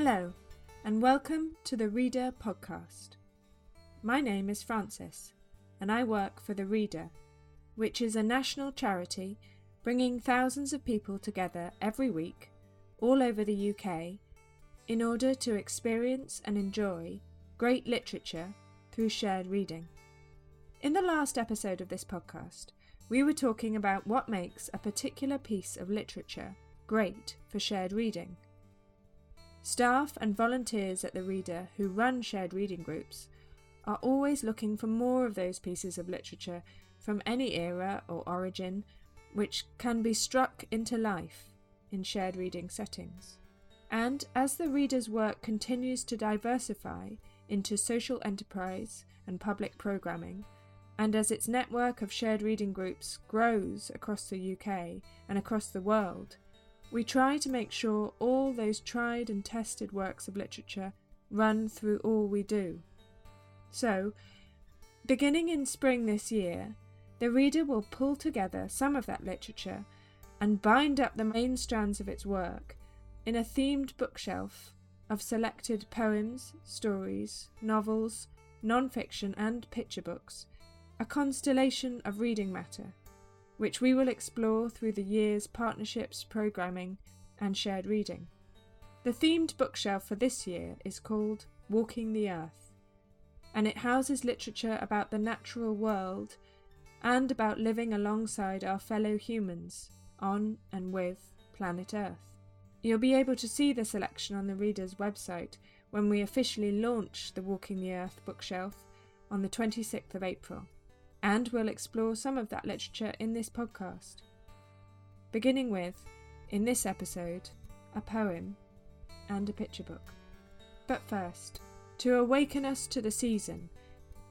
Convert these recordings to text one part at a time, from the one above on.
Hello, and welcome to the Reader podcast. My name is Frances, and I work for The Reader, which is a national charity bringing thousands of people together every week, all over the UK, in order to experience and enjoy great literature through shared reading. In the last episode of this podcast, we were talking about what makes a particular piece of literature great for shared reading. Staff and volunteers at the Reader who run shared reading groups are always looking for more of those pieces of literature from any era or origin which can be struck into life in shared reading settings. And as the Reader's work continues to diversify into social enterprise and public programming, and as its network of shared reading groups grows across the UK and across the world, we try to make sure all those tried and tested works of literature run through all we do. So, beginning in spring this year, the reader will pull together some of that literature and bind up the main strands of its work in a themed bookshelf of selected poems, stories, novels, non fiction, and picture books, a constellation of reading matter which we will explore through the year's partnerships, programming, and shared reading. The themed bookshelf for this year is called Walking the Earth, and it houses literature about the natural world and about living alongside our fellow humans on and with planet Earth. You'll be able to see the selection on the reader's website when we officially launch the Walking the Earth bookshelf on the 26th of April and we'll explore some of that literature in this podcast. Beginning with, in this episode, a poem and a picture book. But first, to awaken us to the season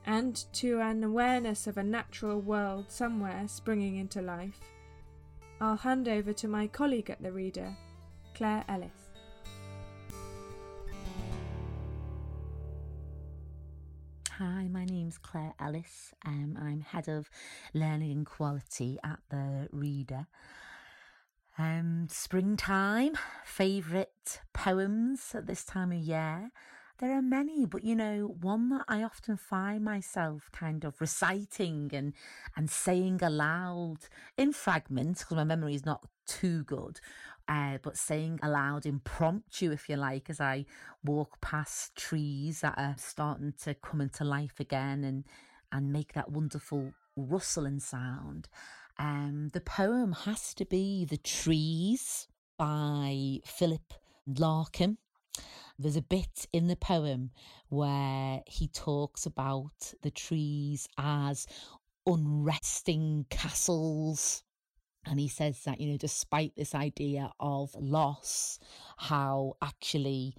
and to an awareness of a natural world somewhere springing into life, I'll hand over to my colleague at the Reader, Clare Ellis. Hi, my name's Clare Ellis. Um, I'm head of learning and quality at the Reader. Um, springtime, favourite poems at this time of year. There are many, but you know, one that I often find myself kind of reciting and, and saying aloud in fragments, because my memory is not too good, uh, but saying aloud impromptu, if you like, as I walk past trees that are starting to come into life again and, and make that wonderful rustling sound. Um, the poem has to be The Trees by Philip Larkin. There's a bit in the poem where he talks about the trees as unresting castles. And he says that, you know, despite this idea of loss, how actually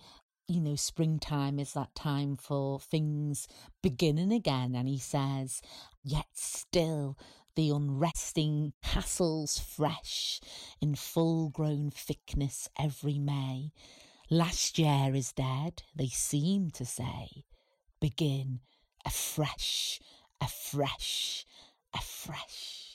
you know, springtime is that time for things beginning again. And he says, yet still the unresting castles fresh in full grown thickness every May. Last year is dead, they seem to say. Begin afresh, afresh, afresh.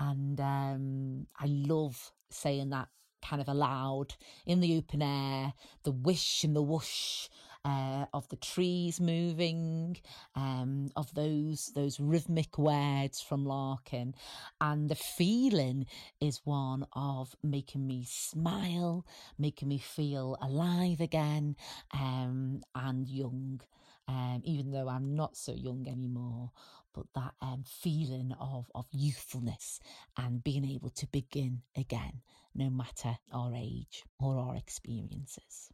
And um, I love saying that kind of aloud in the open air, the wish and the whoosh uh, of the trees moving, um, of those those rhythmic words from Larkin, and the feeling is one of making me smile, making me feel alive again, um, and young, um, even though I'm not so young anymore. But that um, feeling of of youthfulness and being able to begin again, no matter our age or our experiences.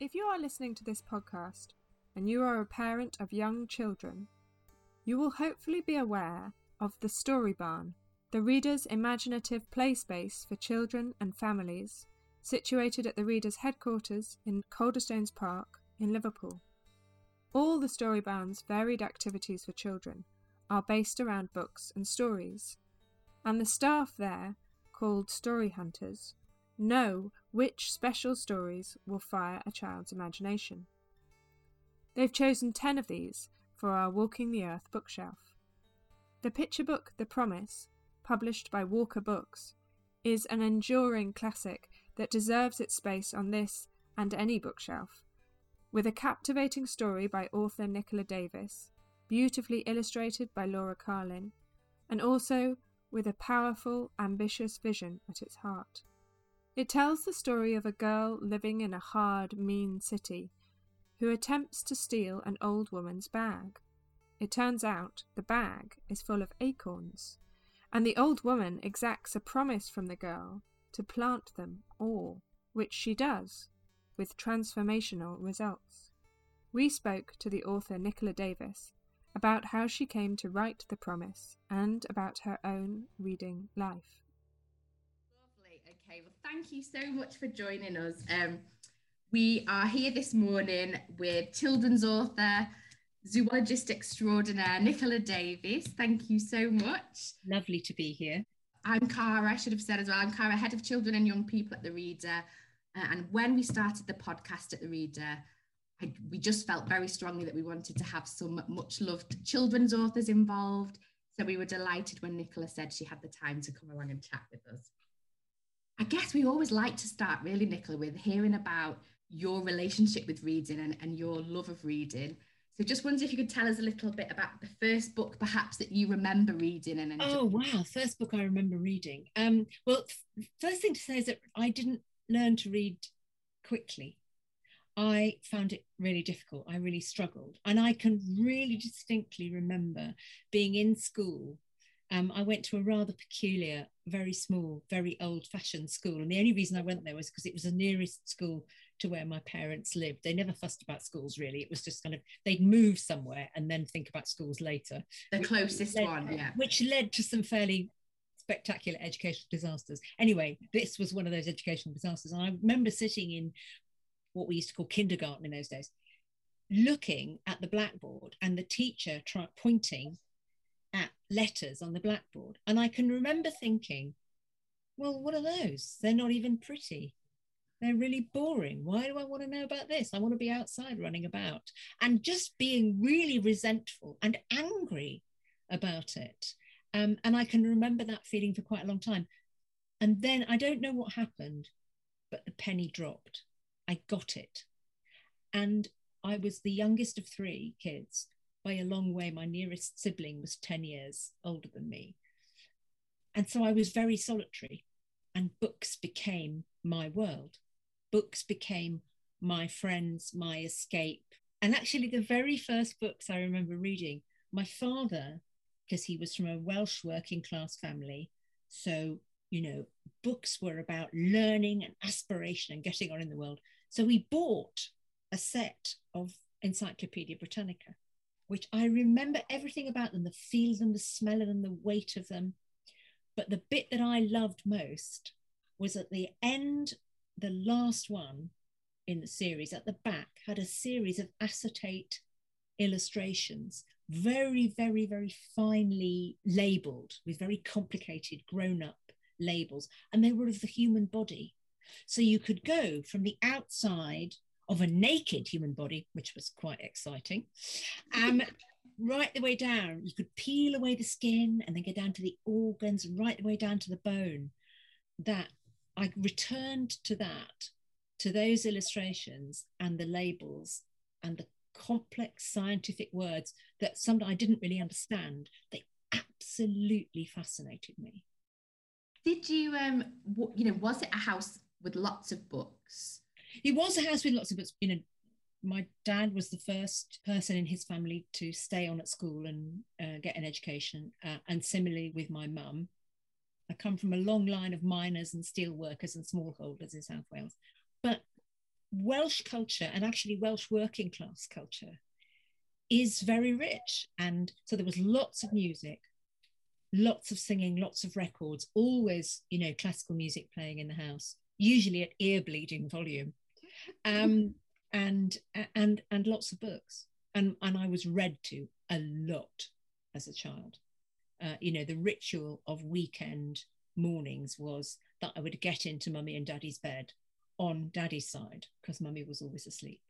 If you are listening to this podcast and you are a parent of young children, you will hopefully be aware of the Story Barn, the reader's imaginative play space for children and families, situated at the reader's headquarters in Calderstones Park in Liverpool. All the Story Barn's varied activities for children are based around books and stories, and the staff there, called Story Hunters, know which special stories will fire a child's imagination. They've chosen 10 of these for our Walking the Earth bookshelf. The picture book The Promise, published by Walker Books, is an enduring classic that deserves its space on this and any bookshelf. With a captivating story by author Nicola Davies, beautifully illustrated by Laura Carlin, and also with a powerful, ambitious vision at its heart. It tells the story of a girl living in a hard, mean city who attempts to steal an old woman's bag. It turns out the bag is full of acorns, and the old woman exacts a promise from the girl to plant them all, which she does, with transformational results. We spoke to the author Nicola Davies about how she came to write The Promise and about her own reading life. Lovely. Okay, well, thank you so much for joining us. Um, we are here this morning with children's author, zoologist extraordinaire, Nicola Davies. Thank you so much. Lovely to be here. I'm Kara, I should have said as well. I'm Kara, head of children and young people at The Reader. Uh, and when we started the podcast at The Reader, I, we just felt very strongly that we wanted to have some much loved children's authors involved. So we were delighted when Nicola said she had the time to come along and chat with us. I guess we always like to start really, Nicola, with hearing about your relationship with reading and, and your love of reading. So just wondered if you could tell us a little bit about the first book perhaps that you remember reading and enjoying. Oh wow, first book I remember reading. Um, well, first thing to say is that I didn't learn to read quickly. I found it really difficult. I really struggled. And I can really distinctly remember being in school. Um, I went to a rather peculiar, very small, very old fashioned school. And the only reason I went there was because it was the nearest school to where my parents lived. They never fussed about schools really. It was just kind of they'd move somewhere and then think about schools later. The closest led, one, yeah. Which led to some fairly spectacular educational disasters. Anyway, this was one of those educational disasters. And I remember sitting in what we used to call kindergarten in those days, looking at the blackboard and the teacher try, pointing at letters on the blackboard. And I can remember thinking, well, what are those? They're not even pretty. They're really boring. Why do I want to know about this? I want to be outside running about. And just being really resentful and angry about it. Um, and I can remember that feeling for quite a long time. And then I don't know what happened, but the penny dropped. I got it. And I was the youngest of three kids. By a long way, my nearest sibling was 10 years older than me. And so I was very solitary, and books became my world. Books became my friends, my escape. And actually, the very first books I remember reading, my father, because he was from a Welsh working class family, so you know, books were about learning and aspiration and getting on in the world. So we bought a set of Encyclopedia Britannica, which I remember everything about them the feel of them, the smell of them, the weight of them. But the bit that I loved most was at the end, the last one in the series, at the back, had a series of acetate illustrations, very, very, very finely labeled with very complicated, grown up labels. And they were of the human body. So you could go from the outside of a naked human body, which was quite exciting, um, right the way down. You could peel away the skin and then go down to the organs, right the way down to the bone. That I returned to that, to those illustrations and the labels and the complex scientific words that sometimes I didn't really understand. They absolutely fascinated me. Did you, um, w- you know, was it a house with lots of books. It was a house with lots of books. You know, my dad was the first person in his family to stay on at school and uh, get an education, uh, and similarly with my mum. I come from a long line of miners and steel workers and smallholders in South Wales. But Welsh culture and actually Welsh working class culture is very rich. And so there was lots of music, lots of singing, lots of records, always, you know, classical music playing in the house usually at ear bleeding volume, um, and and and lots of books. And and I was read to a lot as a child. Uh, you know, the ritual of weekend mornings was that I would get into mummy and daddy's bed on daddy's side because mummy was always asleep,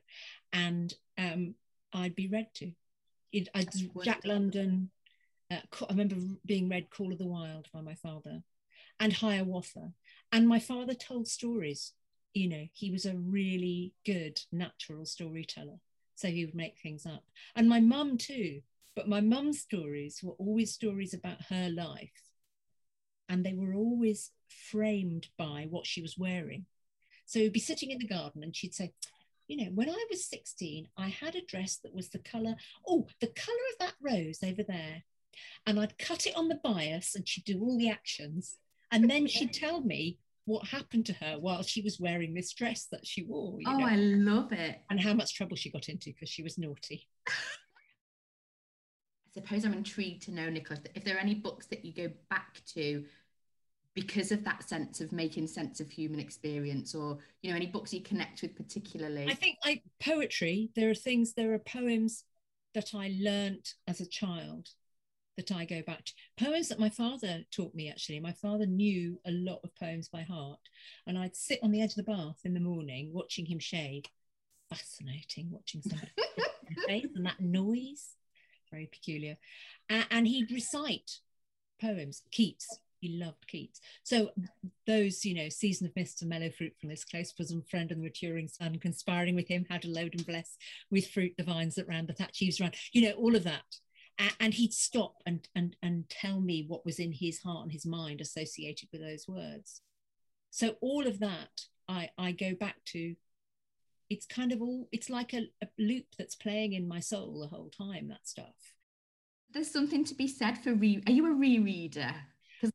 and um, I'd be read to. It, Jack. London. Uh, I remember being read Call of the Wild by my father, and Hiawatha. And my father told stories. You know, he was a really good natural storyteller. So he would make things up. And my mum too. But my mum's stories were always stories about her life. And they were always framed by what she was wearing. So we'd be sitting in the garden and she'd say, you know, when I was 16, I had a dress that was the colour, oh, the colour of that rose over there. And I'd cut it on the bias and she'd do all the actions. And then she'd tell me what happened to her while she was wearing this dress that she wore. You Oh, know, I love it. and how much trouble she got into because she was naughty. I suppose I'm intrigued to know, Nicholas, if there are any books that you go back to because of that sense of making sense of human experience, or you know, any books you connect with particularly. I think I poetry. There are things. There are poems that I learnt as a child that I go back to. Poems that my father taught me. Actually, my father knew a lot of poems by heart, and I'd sit on the edge of the bath in the morning watching him shave. Fascinating watching somebody face and that noise. Very peculiar. A- and he'd recite poems. Keats. He loved Keats. So those, you know, season of mist and mellow fruitfulness, close bosom friend and the maturing sun, conspiring with him how to load and bless with fruit the vines that round the thatch eaves round, you know, all of that. And he'd stop and and and tell me what was in his heart and his mind associated with those words. So all of that I I go back to. It's kind of all. It's like a, a loop that's playing in my soul the whole time. That stuff. There's something to be said for re. Are you a rereader?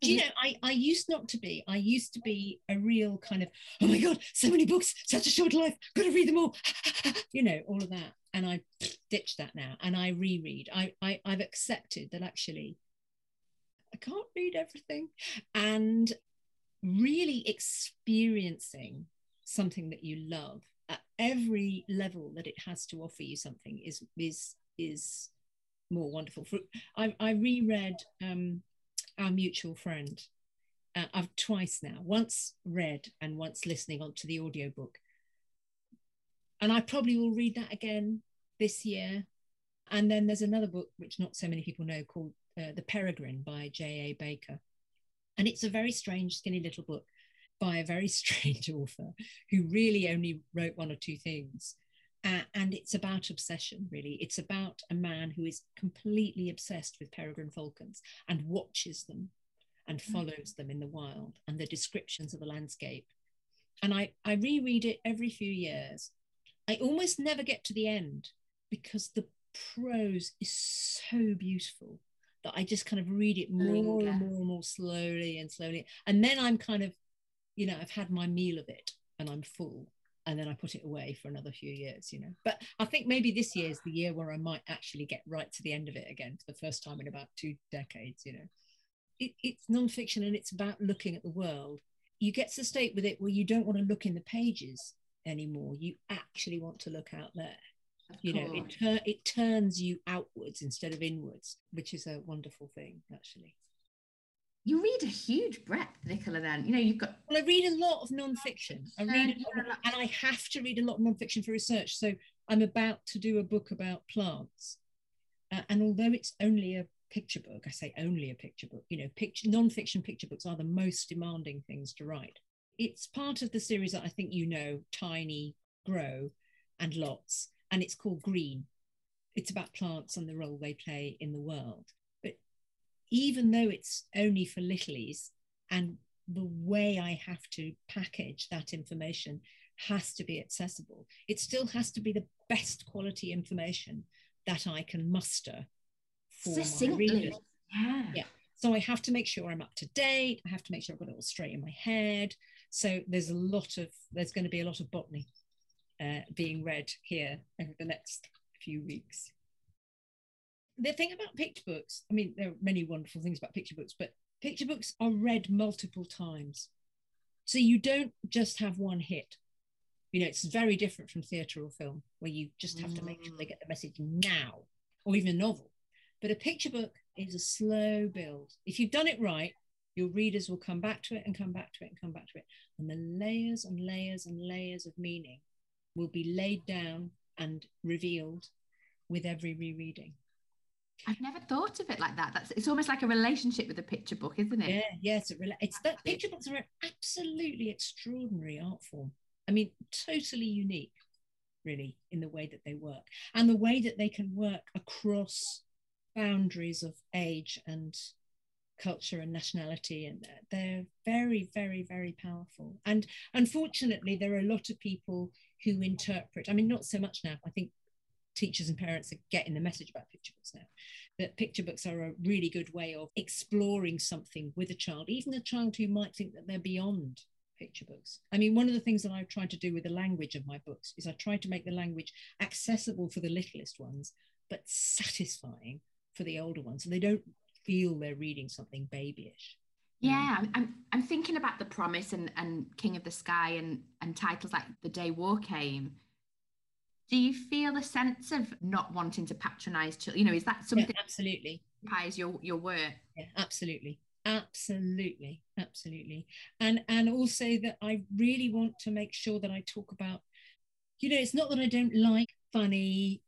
Do you know, I, I used not to be. I used to be a real kind of, oh my God, so many books, such a short life, gotta read them all, you know, all of that. And I ditched that now and I reread. I, I, I've accepted that actually I can't read everything. And really experiencing something that you love at every level that it has to offer you something is is is more wonderful. For I, I reread um, our mutual friend. Uh, I've twice now, once read and once listening onto the audiobook. And I probably will read that again this year. And then there's another book which not so many people know called uh, The Peregrine by J.A. Baker. And it's a very strange, skinny little book by a very strange author who really only wrote one or two things. Uh, and it's about obsession, really. It's about a man who is completely obsessed with peregrine falcons and watches them and follows them in the wild and the descriptions of the landscape. And I, I reread it every few years. I almost never get to the end because the prose is so beautiful that I just kind of read it more Linger. and more and more slowly and slowly. And then I'm kind of, you know, I've had my meal of it and I'm full and then I put it away for another few years, you know. But I think maybe this year is the year where I might actually get right to the end of it again for the first time in about two decades, you know. It, it's nonfiction and it's about looking at the world. You get to the state with it where you don't want to look in the pages anymore. You actually want to look out there. Of You know, it, tur- it turns you outwards instead of inwards, which is a wonderful thing, actually. You read a huge breadth, Nicola. Then you know you've got Well, I read a lot of nonfiction. I read, Yeah, yeah. and I have to read a lot of nonfiction for research. So I'm about to do a book about plants, uh, and although it's only a picture book, I say only a picture book. You know, picture nonfiction picture books are the most demanding things to write. It's part of the series that I think you know, Tiny, Grow, and Lots, and it's called Green. It's about plants and the role they play in the world. Even though it's only for littlies, and the way I have to package that information has to be accessible. It still has to be the best quality information that I can muster for my readers. Yeah. Yeah. So I have to make sure I'm up to date. I have to make sure I've got it all straight in my head. So there's a lot of there's going to be a lot of botany uh, being read here over the next few weeks. The thing about picture books, I mean, there are many wonderful things about picture books, but picture books are read multiple times. So you don't just have one hit. You know, it's very different from theatre or film, where you just have to make sure they mm. get the message now, or even a novel. But a picture book is a slow build. If you've done it right, your readers will come back to it and come back to it and come back to it. And the layers and layers and layers of meaning will be laid down and revealed with every rereading. I've never thought of it like that. That's it's almost like a relationship with a picture book, isn't it? Yeah, yes, it rela- it's that picture books are an absolutely extraordinary art form. I mean, totally unique, really, in the way that they work and the way that they can work across boundaries of age and culture and nationality and they're very very very powerful and unfortunately there are a lot of people who interpret i mean not so much now i think teachers and parents are getting the message about picture books now that picture books are a really good way of exploring something with a child even a child who might think that they're beyond picture books i mean one of the things that i've tried to do with the language of my books is i try to make the language accessible for the littlest ones but satisfying for the older ones so they don't feel they're reading something babyish. Yeah, mm. I'm, I'm, I'm thinking about The Promise and, and King of the Sky and, and titles like The Day War Came. Do you feel a sense of not wanting to patronize children? You know, is that something yeah, absolutely ties your your work? Yeah, absolutely. Absolutely, absolutely. And and also that I really want to make sure that I talk about, you know, it's not that I don't like funny,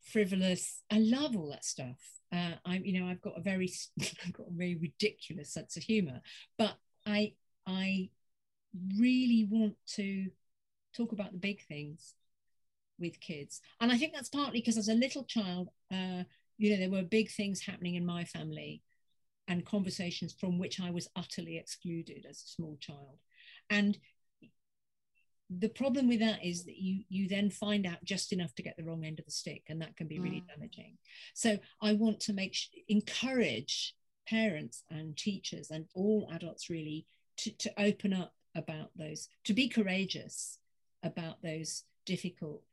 frivolous. I love all that stuff uh, I, you know, I've got a very, I've got a very ridiculous sense of humor, but I, I really want to talk about the big things with kids, and I think that's partly because as a little child, uh, you know, there were big things happening in my family, and conversations from which I was utterly excluded as a small child, and the problem with that is that you you then find out just enough to get the wrong end of the stick and that can be really mm. damaging. So i want to make encourage parents and teachers and all adults really to, to open up about those to be courageous about those difficult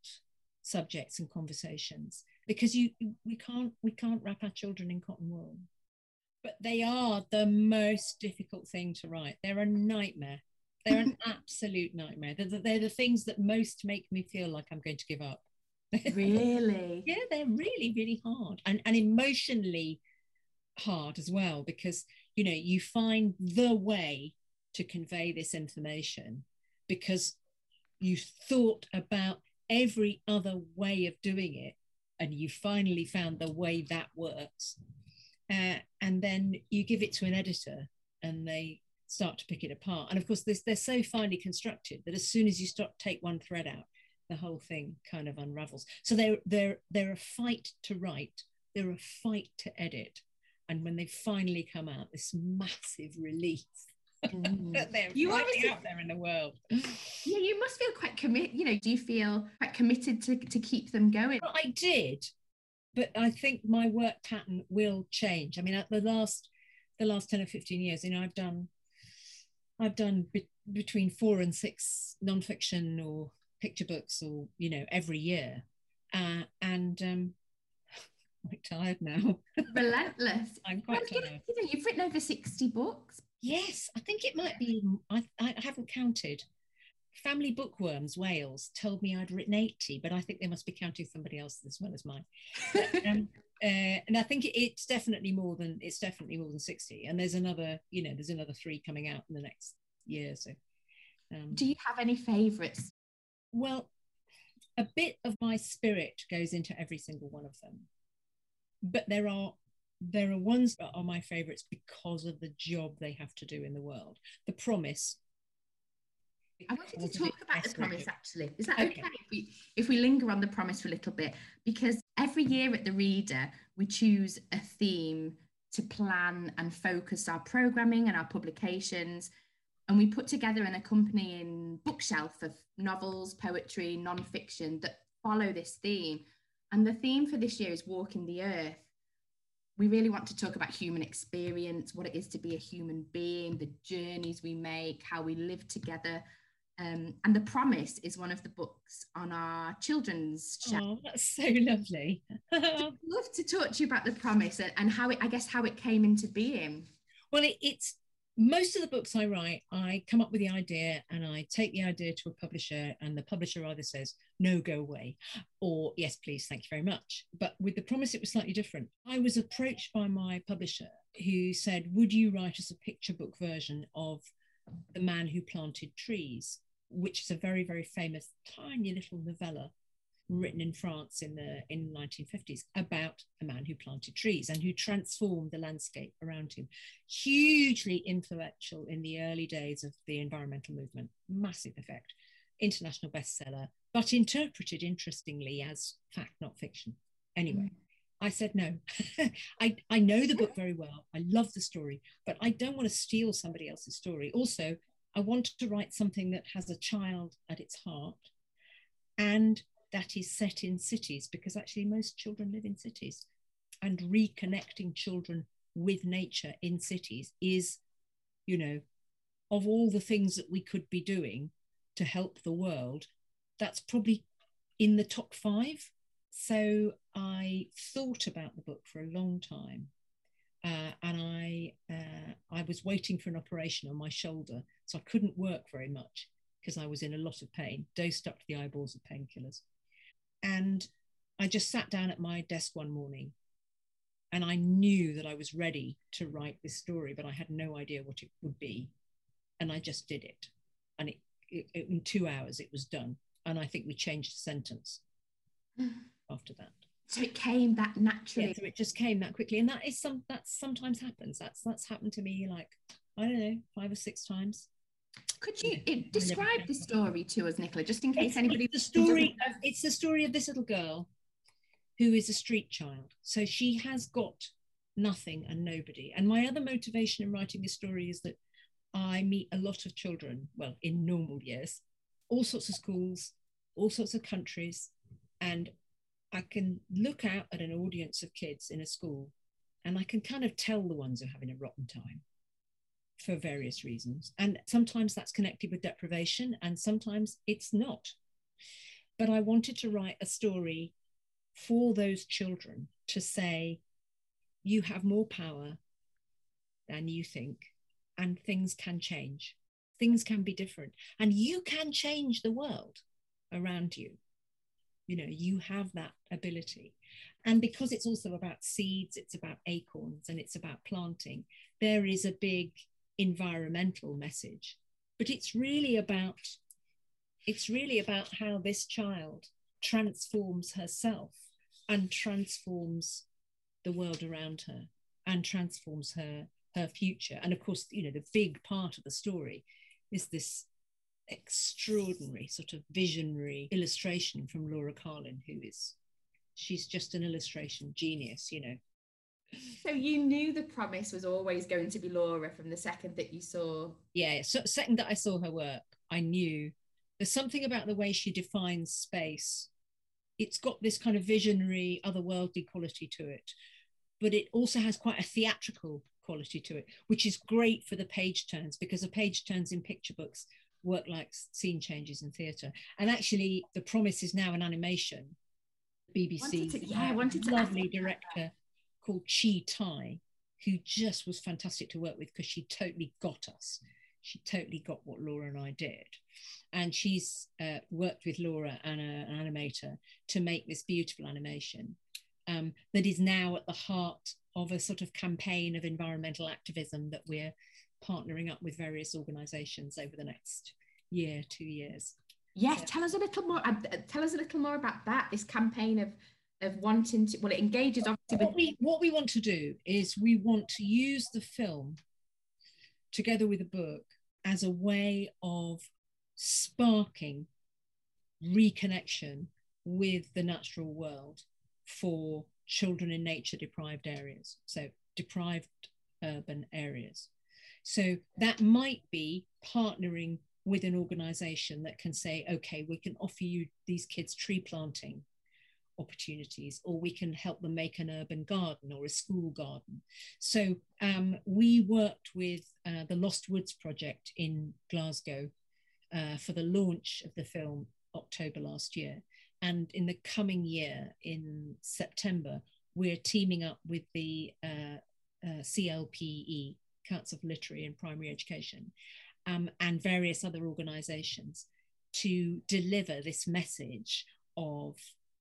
subjects and conversations because you we can't we can't wrap our children in cotton wool but they are the most difficult thing to write they're a nightmare they're an absolute nightmare. They're the, they're the things that most make me feel like I'm going to give up. Really? yeah, they're really, really hard and, and emotionally hard as well because, you know, you find the way to convey this information because you thought about every other way of doing it and you finally found the way that works. Uh, and then you give it to an editor and they start to pick it apart. And of course, this, they're so finely constructed that as soon as you start take one thread out, the whole thing kind of unravels. So they're they're they're a fight to write, they're a fight to edit, and when they finally come out, this massive relief. Mm. you obviously out there in the world. Yeah, you must feel quite committed. You know, do you feel quite committed to, to keep them going? Well, I did, but I think my work pattern will change. I mean, at the last the last 10 or 15 years, you know, I've done I've done be- between four and six nonfiction or picture books, or you know, every year, uh, and um, I'm quite tired now. Relentless. I'm quite well, tired. You know, you've written over sixty books. Yes, I think it might be. I, I haven't counted. Family Bookworms Wales told me I'd written 80, but I think they must be counting somebody else as well as mine. um, uh, and I think it's definitely more than it's definitely more than 60. And there's another, you know, there's another three coming out in the next year. So um, do you have any favorites? Well, a bit of my spirit goes into every single one of them. But there are there are ones that are my favorites because of the job they have to do in the world. The promise I wanted to talk about the promise actually. Is that okay. okay, if we if we linger on the promise for a little bit? Because every year at the reader, we choose a theme to plan and focus our programming and our publications. And we put together an accompanying bookshelf of novels, poetry, non-fiction that follow this theme. And the theme for this year is Walking the Earth. We really want to talk about human experience, what it is to be a human being, the journeys we make, how we live together, um, and The Promise is one of the books on our children's shelf. Oh, that's so lovely. I'd love to talk to you about The Promise and, and how it, I guess, how it came into being. Well, it, it's most of the books I write, I come up with the idea and I take the idea to a publisher, and the publisher either says, no, go away, or yes, please, thank you very much. But with The Promise, it was slightly different. I was approached by my publisher who said, Would you write us a picture book version of The Man Who Planted Trees? which is a very, very famous tiny little novella written in France in the in 1950s about a man who planted trees and who transformed the landscape around him. Hugely influential in the early days of the environmental movement, massive effect, international bestseller, but interpreted interestingly as fact, not fiction. Anyway. Mm. I said no. I, I know the book very well. I love the story, but I don't want to steal somebody else's story. Also, I want to write something that has a child at its heart and that is set in cities because actually most children live in cities and reconnecting children with nature in cities is you know of all the things that we could be doing to help the world that's probably in the top 5 so i thought about the book for a long time uh, and I uh, I was waiting for an operation on my shoulder, so I couldn't work very much because I was in a lot of pain, dosed up to the eyeballs of painkillers. And I just sat down at my desk one morning and I knew that I was ready to write this story, but I had no idea what it would be. And I just did it. And it, it, it in two hours, it was done. And I think we changed the sentence after that. So it came that naturally. Yeah, so it just came that quickly. And that is some that sometimes happens. That's that's happened to me like, I don't know, five or six times. Could you eh, it, describe the story to us, Nicola, just in case it's, anybody? It's the story. Of, it's the story of this little girl who is a street child. So she has got nothing and nobody. And my other motivation in writing this story is that I meet a lot of children. Well, in normal years, all sorts of schools, all sorts of countries, and I can look out at an audience of kids in a school, and I can kind of tell the ones who are having a rotten time for various reasons. And sometimes that's connected with deprivation, and sometimes it's not. But I wanted to write a story for those children to say, you have more power than you think, and things can change. Things can be different, and you can change the world around you. You know, you have that ability. And because it's also about seeds, it's about acorns, and it's about planting, there is a big environmental message but it's really about it's really about how this child transforms herself and transforms the world around her and transforms her her future. And of course you know the big part of the story is this extraordinary sort of visionary illustration from Laura Carlin who is she's just an illustration genius you know so you knew the promise was always going to be Laura from the second that you saw. Yeah, so second that I saw her work, I knew there's something about the way she defines space. It's got this kind of visionary, otherworldly quality to it, but it also has quite a theatrical quality to it, which is great for the page turns because the page turns in picture books work like scene changes in theatre. And actually, the promise is now an animation. BBC, to, yeah, I wanted to lovely director called Chi Thai, who just was fantastic to work with because she totally got us. She totally got what Laura and I did. And she's uh, worked with Laura and a, an animator to make this beautiful animation um, that is now at the heart of a sort of campaign of environmental activism that we're partnering up with various organizations over the next year, two years. Yes, tell us a little more. Uh, tell us a little more about that. This campaign of of wanting to well it engages obviously what we what we want to do is we want to use the film together with a book as a way of sparking reconnection with the natural world for children in nature deprived areas. So deprived urban areas. So that might be partnering with an organization that can say okay we can offer you these kids tree planting opportunities, or we can help them make an urban garden or a school garden. So um, we worked with uh, the Lost Woods Project in Glasgow uh, for the launch of the film October last year. And in the coming year, in September, we're teaming up with the uh, uh CLPE, Council for Literary and Primary Education, um, and various other organizations to deliver this message of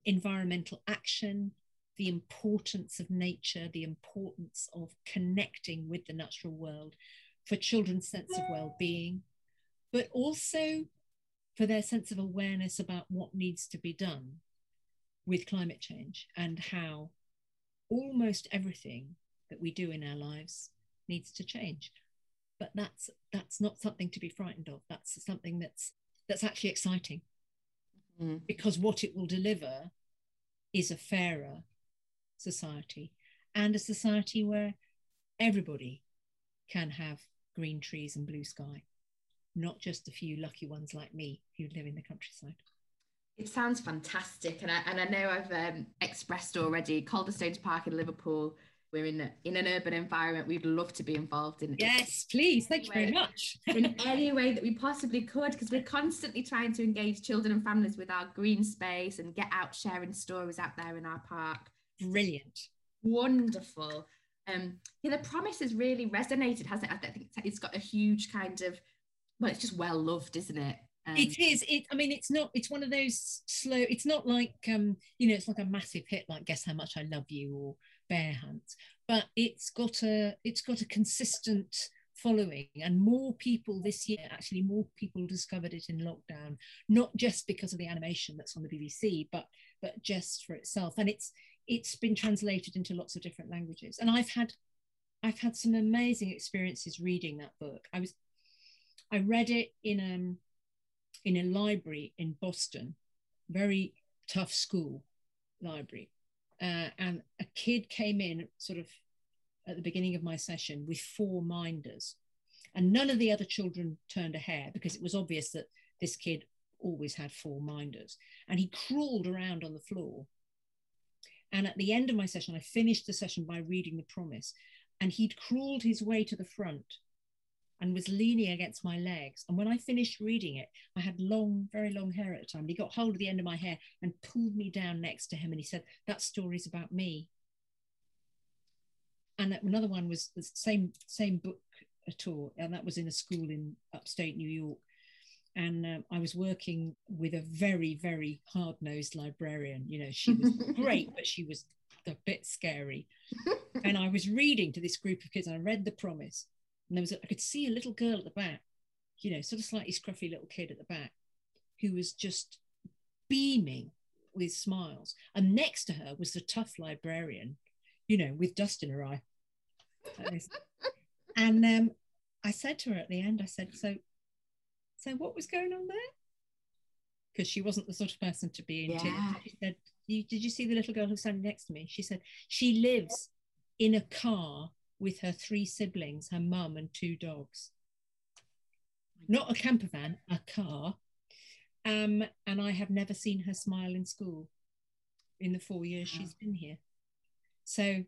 environmental action, the importance of nature, the importance of connecting with the natural world for children's sense of well-being, but also for their sense of awareness about what needs to be done with climate change and how almost everything that we do in our lives needs to change. But that's that's not something to be frightened of. That's something that's that's actually exciting. Mm. Because what it will deliver is a fairer society and a society where everybody can have green trees and blue sky, not just a few lucky ones like me who live in the countryside. It sounds fantastic, and I, and I know I've um, expressed already. Calderstones Park in Liverpool. We're in in an urban environment. We'd love to be involved in. It. Yes, please. Thank you very much. in any way that we possibly could, because we're constantly trying to engage children and families with our green space and get out sharing stories out there in our park. Brilliant. Wonderful. Um, yeah, the promise has really resonated, hasn't it? I think it's got a huge kind of well, it's just well loved, isn't it? Um, it is. It. I mean, it's not. It's one of those slow. It's not like um, you know, it's like a massive hit like "Guess How Much I Love You" or "Bear Hunt," but it's got a. It's got a consistent following, and more people this year. Actually, more people discovered it in lockdown, not just because of the animation that's on the BBC, but but just for itself. And it's it's been translated into lots of different languages. And I've had I've had some amazing experiences reading that book. I was I read it in um in a library in Boston, very tough school library. Uh, and a kid came in sort of at the beginning of my session with four minders. And none of the other children turned a hair because it was obvious that this kid always had four minders. And he crawled around on the floor. And at the end of my session, I finished the session by reading the promise. And he'd crawled his way to the front and was leaning against my legs. And when I finished reading it, I had long, very long hair at the time. He got hold of the end of my hair and pulled me down next to him. And he said, That story's about me. And another one was the same same book at all, and that was in a school in upstate New York. And um, I was working with a very, very hard nosed librarian. You know, she was great, but she was a bit scary. and I was reading to this group of kids. And I read The Promise, and there was a, I could see a little girl at the back, you know, sort of slightly scruffy little kid at the back, who was just beaming with smiles. And next to her was the tough librarian, you know, with dust in her eye. and um, I said to her at the end, I said, "So, so what was going on there?" Because she wasn't the sort of person to be in yeah. tears. She said, "Did you see the little girl who's standing next to me?" She said, "She lives in a car with her three siblings, her mum, and two dogs. Not a camper van, a car. Um, and I have never seen her smile in school in the four years wow. she's been here. So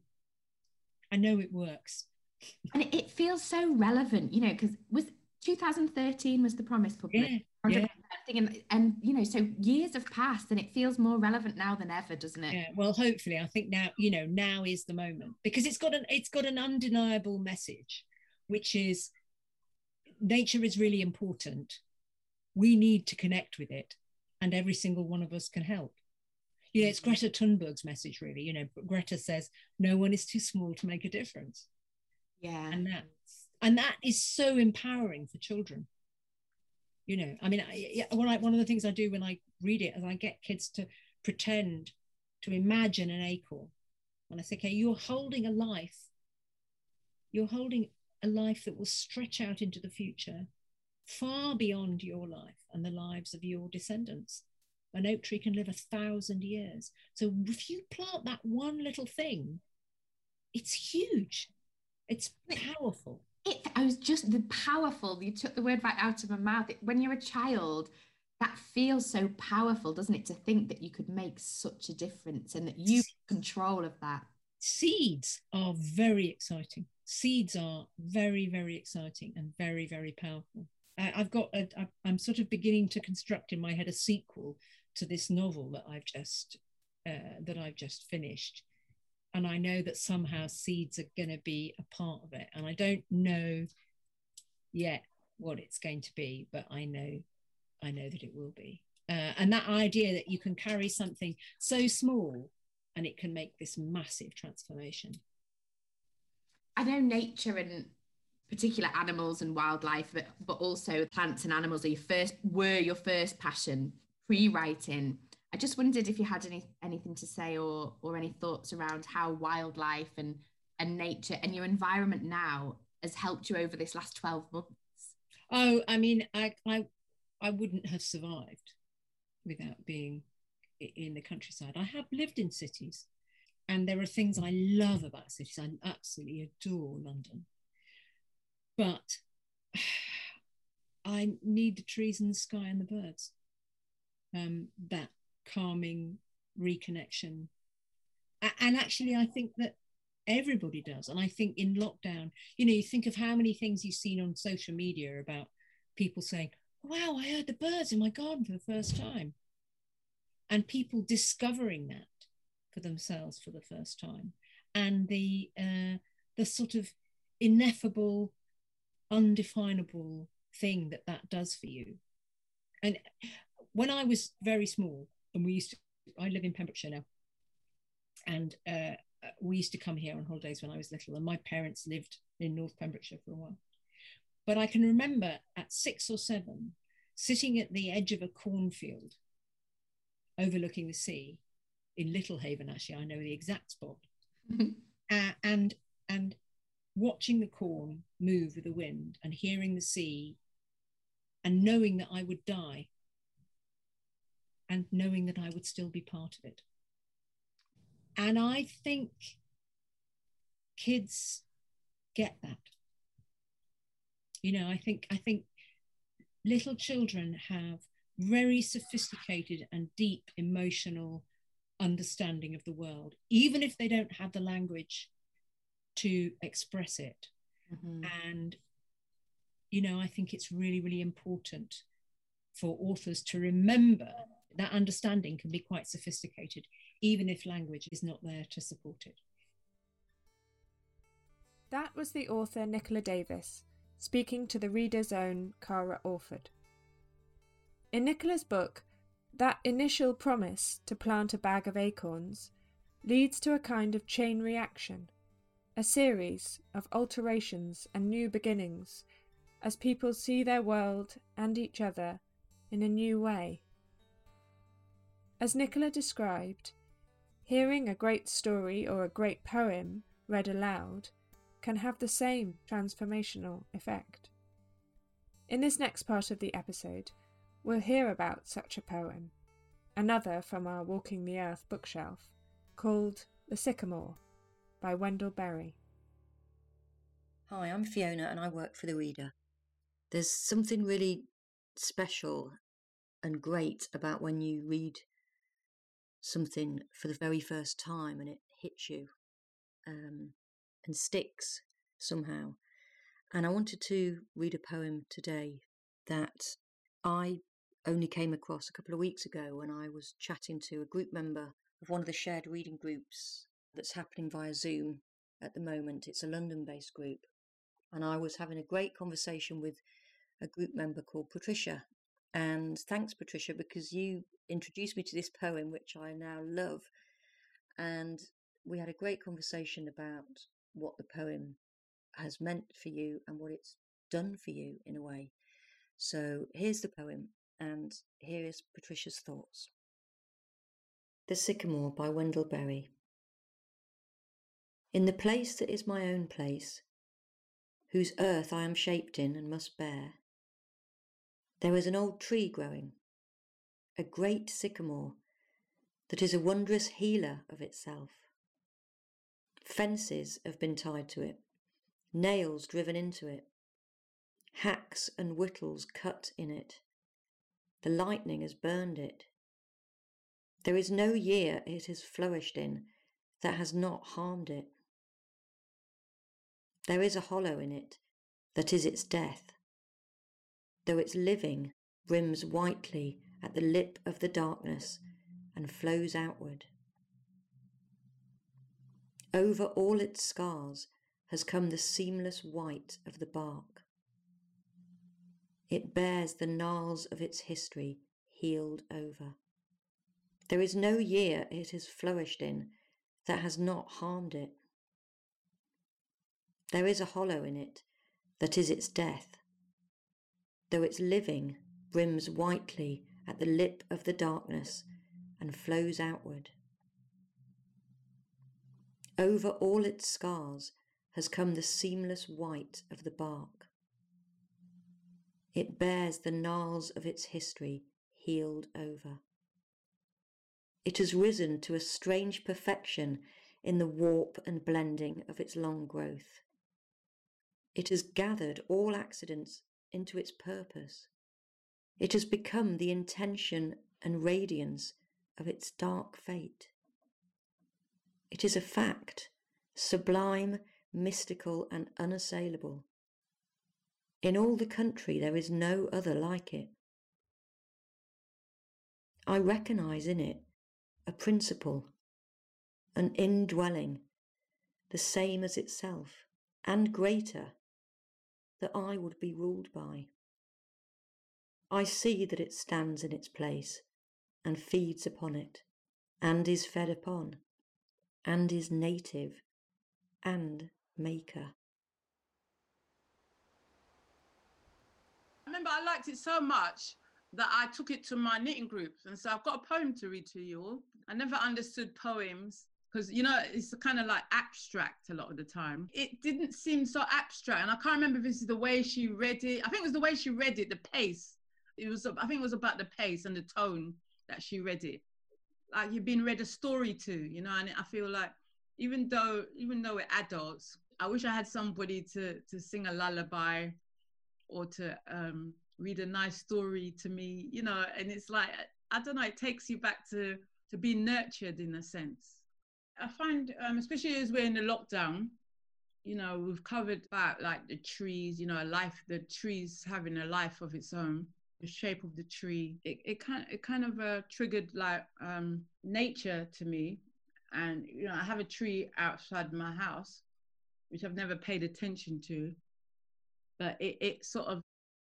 I know it works. And it feels so relevant, you know, because was 2013 was the promise published. Yeah yeah. And, and you know so years have passed and it feels more relevant now than ever doesn't it? Yeah well hopefully i think now you know now is the moment because it's got an it's got an undeniable message which is nature is really important. We need to connect with it and every single one of us can help. You know it's mm-hmm. greta thunberg's message really you know greta says no one is too small to make a difference. Yeah. And that's and that is so empowering for children you know i mean I, when I, one of the things i do when i read it is i get kids to pretend to imagine an acorn. And i say okay you're holding a life. You're holding a life that will stretch out into the future far beyond your life and the lives of your descendants. An oak tree can live a thousand years. So if you plant that one little thing it's huge. It's powerful it, I was just the powerful. You took the word right out of my mouth. When you're a child, that feels so powerful, doesn't it? To think that you could make such a difference and that you control of that. Seeds are very exciting. Seeds are very, very exciting and very, very powerful. I've got, a, I'm sort of beginning to construct in my head a sequel to this novel that I've just uh, that I've just finished and I know that somehow seeds are going to be a part of it. And I don't know yet what it's going to be, but I know, I know that it will be. Uh, and that idea that you can carry something so small and it can make this massive transformation. I know nature and particular animals and wildlife, but, but also plants and animals are your first were your first passion pre-writing I just wondered if you had any anything to say or or any thoughts around how wildlife and and nature and your environment now has helped you over this last 12 months. Oh, I mean, I I I wouldn't have survived without being in the countryside. I have lived in cities, and there are things I love about cities. I absolutely adore London, but I need the trees and the sky and the birds. Um, that calming reconnection. And actually, I think that everybody does. And I think in lockdown, you know, you think of how many things you've seen on social media about people saying, wow, I heard the birds in my garden for the first time. And people discovering that for themselves for the first time. And the uh, the sort of ineffable, undefinable thing that that does for you. And when I was very small, and we used to, I live in Pembrokeshire now, and uh, we used to come here on holidays when I was little, and my parents lived in North Pembrokeshire for a while. But I can remember at six or seven, sitting at the edge of a cornfield overlooking the sea in Littlehaven, actually, I know the exact spot, uh, and, and watching the corn move with the wind and hearing the sea and knowing that I would die and knowing that I would still be part of it. And I think kids get that. You know, I think I think little children have very sophisticated and deep emotional understanding of the world, even if they don't have the language to express it. Mm-hmm. And, you know, I think it's really, really important for authors to remember that understanding can be quite sophisticated, even if language is not there to support it. That was the author Nicola Davies speaking to the reader's own Kara Orford. In Nicola's book, that initial promise to plant a bag of acorns leads to a kind of chain reaction, a series of alterations and new beginnings as people see their world and each other in a new way. As Nicola described, hearing a great story or a great poem read aloud can have the same transformational effect. In this next part of the episode, we'll hear about such a poem, another from our Walking the Earth bookshelf, called The Sycamore by Wendell Berry. Hi, I'm Fiona and I work for The Reader. There's something really special and great about when you read something for the very first time and it hits you um, and sticks somehow. And I wanted to read a poem today that I only came across a couple of weeks ago when I was chatting to a group member of one of the shared reading groups that's happening via Zoom at the moment. It's a London based group. And I was having a great conversation with a group member called Patricia. And thanks, Patricia, because you introduced me to this poem, which I now love. And we had a great conversation about what the poem has meant for you and what it's done for you in a way. So here's the poem, and here is Patricia's thoughts. The Sycamore by Wendell Berry. In the place that is my own place, whose earth I am shaped in and must bear, there is an old tree growing, a great sycamore that is a wondrous healer of itself. Fences have been tied to it, nails driven into it, hacks and whittles cut in it. The lightning has burned it. There is no year it has flourished in that has not harmed it. There is a hollow in it that is its death, though its living brims whitely at the lip of the darkness and flows outward. Over all its scars has come the seamless white of the bark. It bears the gnarls of its history healed over. There is no year it has flourished in that has not harmed it. There is a hollow in it that is its death, though its living brims whitely at the lip of the darkness and flows outward. Over all its scars has come the seamless white of the bark. It bears the gnarls of its history healed over. It has risen to a strange perfection in the warp and blending of its long growth. It has gathered all accidents into its purpose. It has become the intention and radiance of its dark fate. It is a fact, sublime, mystical, and unassailable. In all the country there is no other like it. I recognise in it a principle, an indwelling, the same as itself, and greater, that I would be ruled by. I see that it stands in its place, and feeds upon it, and is fed upon, and is native, and maker. I remember I liked it so much that I took it to my knitting groups. And so I've got a poem to read to you all. I never understood poems because, you know, it's kind of like abstract a lot of the time. It didn't seem so abstract. And I can't remember if this is the way she read it. I think it was the way she read it, the pace. It was, I think it was about the pace and the tone that she read it. Like you've been read a story to, you know, and I feel like even though, even though we're adults, I wish I had somebody to, to sing a lullaby or to um, read a nice story to me, you know, and it's like I don't know, it takes you back to to be nurtured in a sense. I find, um, especially as we're in the lockdown, you know, we've covered about like the trees, you know, life, the trees having a life of its own, the shape of the tree. It it kind it kind of uh, triggered like um, nature to me, and you know, I have a tree outside my house, which I've never paid attention to, but it it sort of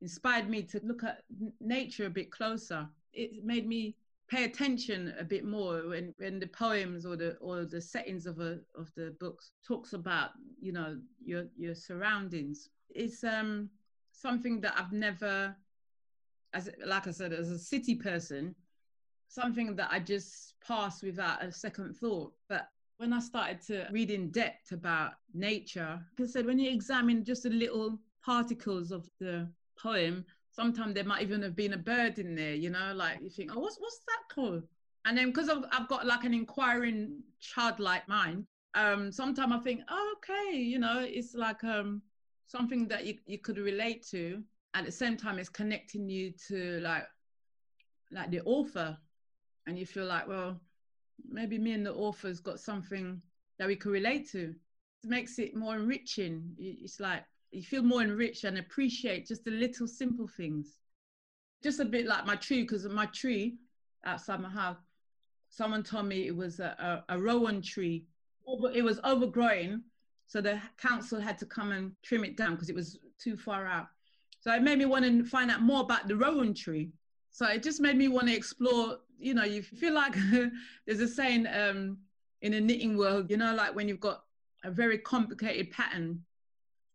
inspired me to look at nature a bit closer. It made me pay attention a bit more when, the poems or the or the settings of a of the books talks about you know your your surroundings. It's um something that I've never, as like I said, as a city person, something that I just pass without a second thought. But when I started to read in depth about nature, like I said, when you examine just the little particles of the poem, sometimes there might even have been a bird in there, you know, like you think, oh, what's what's that called? And then because I've, I've got like an inquiring childlike mind, um, sometimes I think, oh, okay, you know, it's like um something that you, you could relate to. At the same time, it's connecting you to like like the author, and you feel like, well, maybe me and the author's got something that we could relate to. It makes it more enriching. It's like you feel more enriched and appreciate just the little simple things. Just a bit like my tree, because my tree outside my house, someone told me it was a, a, a rowan tree. It was overgrown, so the council had to come and trim it down because it was too far out. So it made me want to find out more about the rowan tree. So it just made me want to explore. You know, you feel like there's a saying um, in the knitting world. You know, like when you've got a very complicated pattern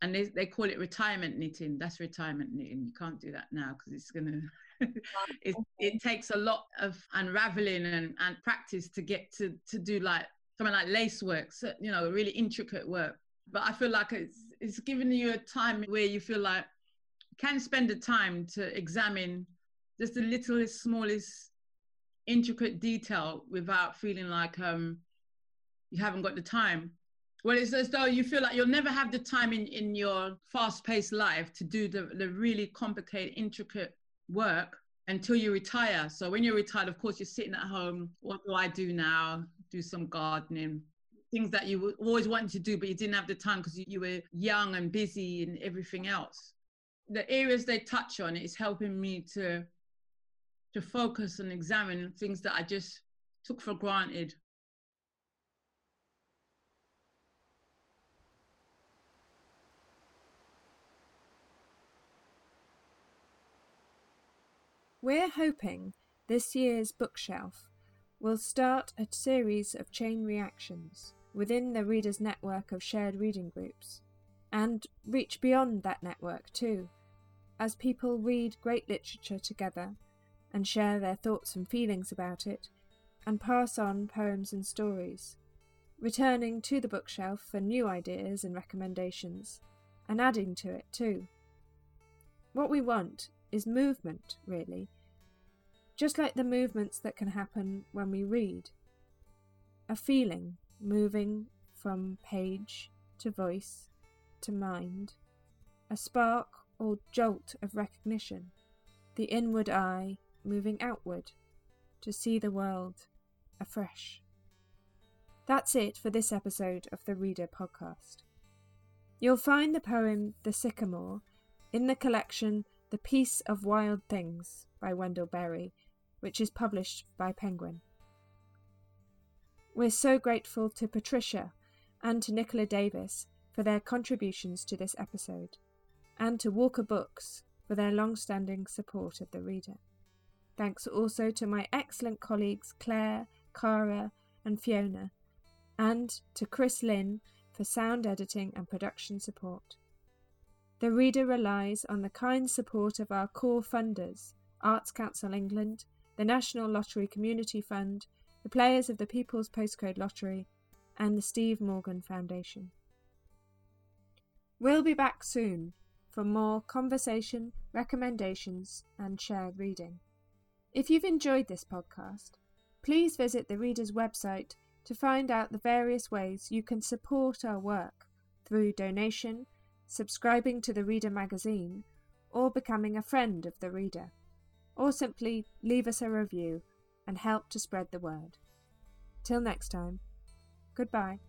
and they, they call it retirement knitting. That's retirement knitting. You can't do that now because it's gonna it, it takes a lot of unraveling and, and practice to get to to do like something like lace work so, you know really intricate work. But i feel like it's it's giving you a time where you feel like you can spend the time to examine just the littlest smallest intricate detail without feeling like um you haven't got the time well, it's as though you feel like you'll never have the time in, in your fast paced life to do the, the really complicated, intricate work until you retire. So when you're retired, of course, you're sitting at home. What do I do now? Do some gardening, things that you always wanted to do, but you didn't have the time because you, you were young and busy and everything else. The areas they touch on is helping me to to focus and examine things that I just took for granted We're hoping this year's bookshelf will start a series of chain reactions within the readers' network of shared reading groups and reach beyond that network too, as people read great literature together and share their thoughts and feelings about it and pass on poems and stories, returning to the bookshelf for new ideas and recommendations, and adding to it too. What we want is movement, really, just like the movements that can happen when we read. A feeling moving from page to voice to mind, a spark or jolt of recognition, the inward eye moving outward to see the world afresh. That's it for this episode of the Reader podcast. You'll find the poem The Sycamore in the collection The Peace of Wild Things by Wendell Berry, which is published by Penguin. We're so grateful to Patricia and to Nicola Davies for their contributions to this episode, and to Walker Books for their long standing support of the reader. Thanks also to my excellent colleagues Clare, Kara, and Fiona, and to Chris Lynn for sound editing and production support. The reader relies on the kind support of our core funders Arts Council England, the National Lottery Community Fund, the players of the People's Postcode Lottery, and the Steve Morgan Foundation. We'll be back soon for more conversation, recommendations, and shared reading. If you've enjoyed this podcast, please visit the reader's website to find out the various ways you can support our work through donation, subscribing to the Reader magazine, or becoming a friend of the Reader, or simply leave us a review and help to spread the word. Till next time, goodbye.